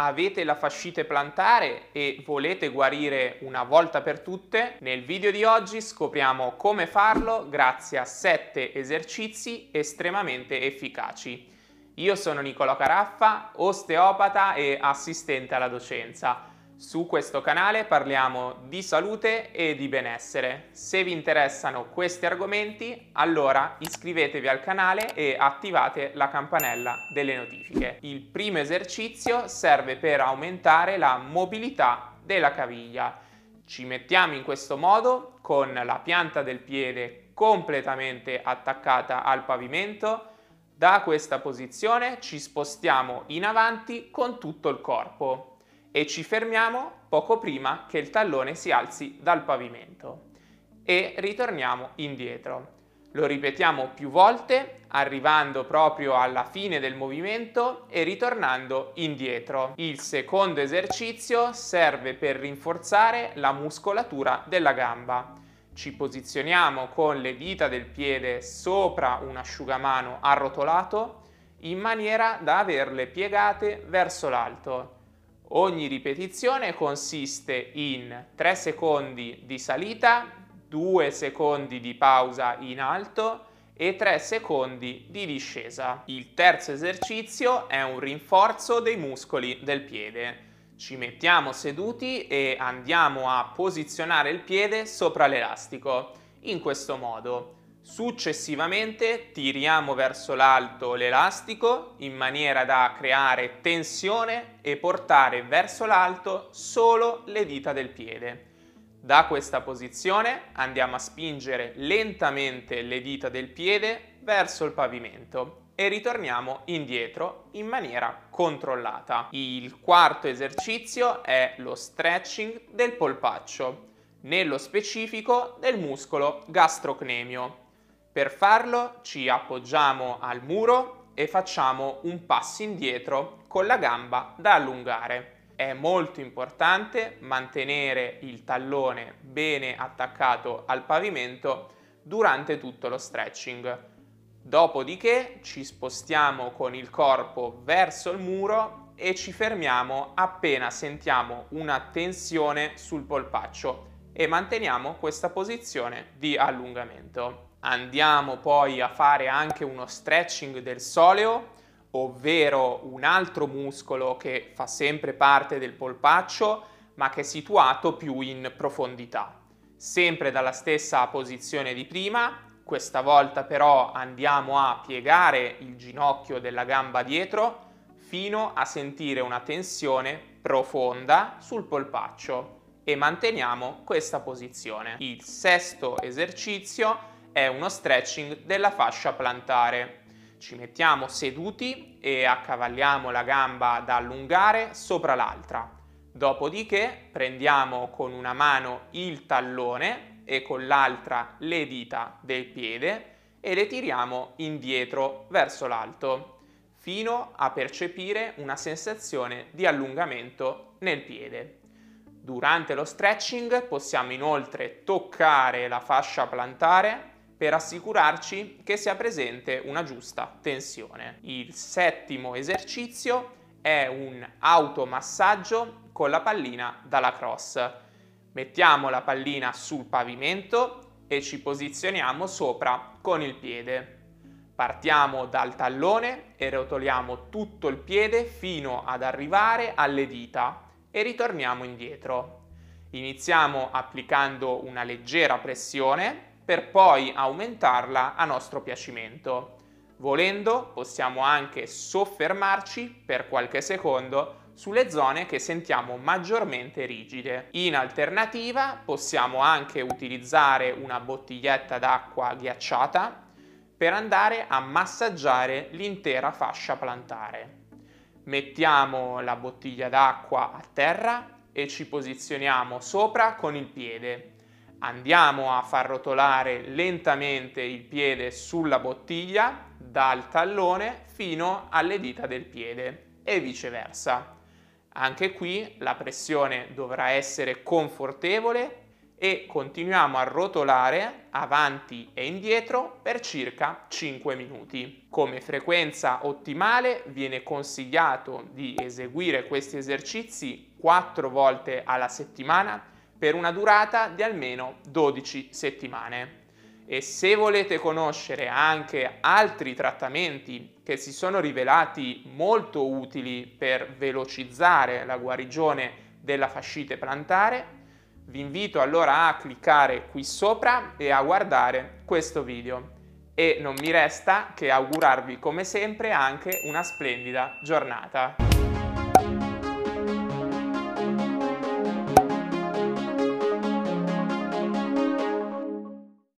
Avete la fascite plantare e volete guarire una volta per tutte? Nel video di oggi scopriamo come farlo grazie a 7 esercizi estremamente efficaci. Io sono Nicola Caraffa, osteopata e assistente alla docenza. Su questo canale parliamo di salute e di benessere. Se vi interessano questi argomenti, allora iscrivetevi al canale e attivate la campanella delle notifiche. Il primo esercizio serve per aumentare la mobilità della caviglia. Ci mettiamo in questo modo con la pianta del piede completamente attaccata al pavimento. Da questa posizione ci spostiamo in avanti con tutto il corpo e ci fermiamo poco prima che il tallone si alzi dal pavimento e ritorniamo indietro. Lo ripetiamo più volte, arrivando proprio alla fine del movimento e ritornando indietro. Il secondo esercizio serve per rinforzare la muscolatura della gamba. Ci posizioniamo con le dita del piede sopra un asciugamano arrotolato in maniera da averle piegate verso l'alto Ogni ripetizione consiste in 3 secondi di salita, 2 secondi di pausa in alto e 3 secondi di discesa. Il terzo esercizio è un rinforzo dei muscoli del piede. Ci mettiamo seduti e andiamo a posizionare il piede sopra l'elastico, in questo modo. Successivamente tiriamo verso l'alto l'elastico in maniera da creare tensione e portare verso l'alto solo le dita del piede. Da questa posizione andiamo a spingere lentamente le dita del piede verso il pavimento e ritorniamo indietro in maniera controllata. Il quarto esercizio è lo stretching del polpaccio, nello specifico del muscolo gastrocnemio. Per farlo ci appoggiamo al muro e facciamo un passo indietro con la gamba da allungare. È molto importante mantenere il tallone bene attaccato al pavimento durante tutto lo stretching. Dopodiché ci spostiamo con il corpo verso il muro e ci fermiamo appena sentiamo una tensione sul polpaccio e manteniamo questa posizione di allungamento. Andiamo poi a fare anche uno stretching del soleo, ovvero un altro muscolo che fa sempre parte del polpaccio, ma che è situato più in profondità. Sempre dalla stessa posizione di prima, questa volta però andiamo a piegare il ginocchio della gamba dietro fino a sentire una tensione profonda sul polpaccio e manteniamo questa posizione. Il sesto esercizio è uno stretching della fascia plantare. Ci mettiamo seduti e accavalliamo la gamba da allungare sopra l'altra. Dopodiché prendiamo con una mano il tallone e con l'altra le dita del piede e le tiriamo indietro verso l'alto fino a percepire una sensazione di allungamento nel piede. Durante lo stretching possiamo inoltre toccare la fascia plantare per assicurarci che sia presente una giusta tensione. Il settimo esercizio è un automassaggio con la pallina da lacrosse. Mettiamo la pallina sul pavimento e ci posizioniamo sopra con il piede. Partiamo dal tallone e rotoliamo tutto il piede fino ad arrivare alle dita e ritorniamo indietro. Iniziamo applicando una leggera pressione per poi aumentarla a nostro piacimento. Volendo possiamo anche soffermarci per qualche secondo sulle zone che sentiamo maggiormente rigide. In alternativa possiamo anche utilizzare una bottiglietta d'acqua ghiacciata per andare a massaggiare l'intera fascia plantare. Mettiamo la bottiglia d'acqua a terra e ci posizioniamo sopra con il piede andiamo a far rotolare lentamente il piede sulla bottiglia dal tallone fino alle dita del piede e viceversa. Anche qui la pressione dovrà essere confortevole e continuiamo a rotolare avanti e indietro per circa 5 minuti. Come frequenza ottimale viene consigliato di eseguire questi esercizi 4 volte alla settimana per una durata di almeno 12 settimane. E se volete conoscere anche altri trattamenti che si sono rivelati molto utili per velocizzare la guarigione della fascite plantare, vi invito allora a cliccare qui sopra e a guardare questo video. E non mi resta che augurarvi come sempre anche una splendida giornata.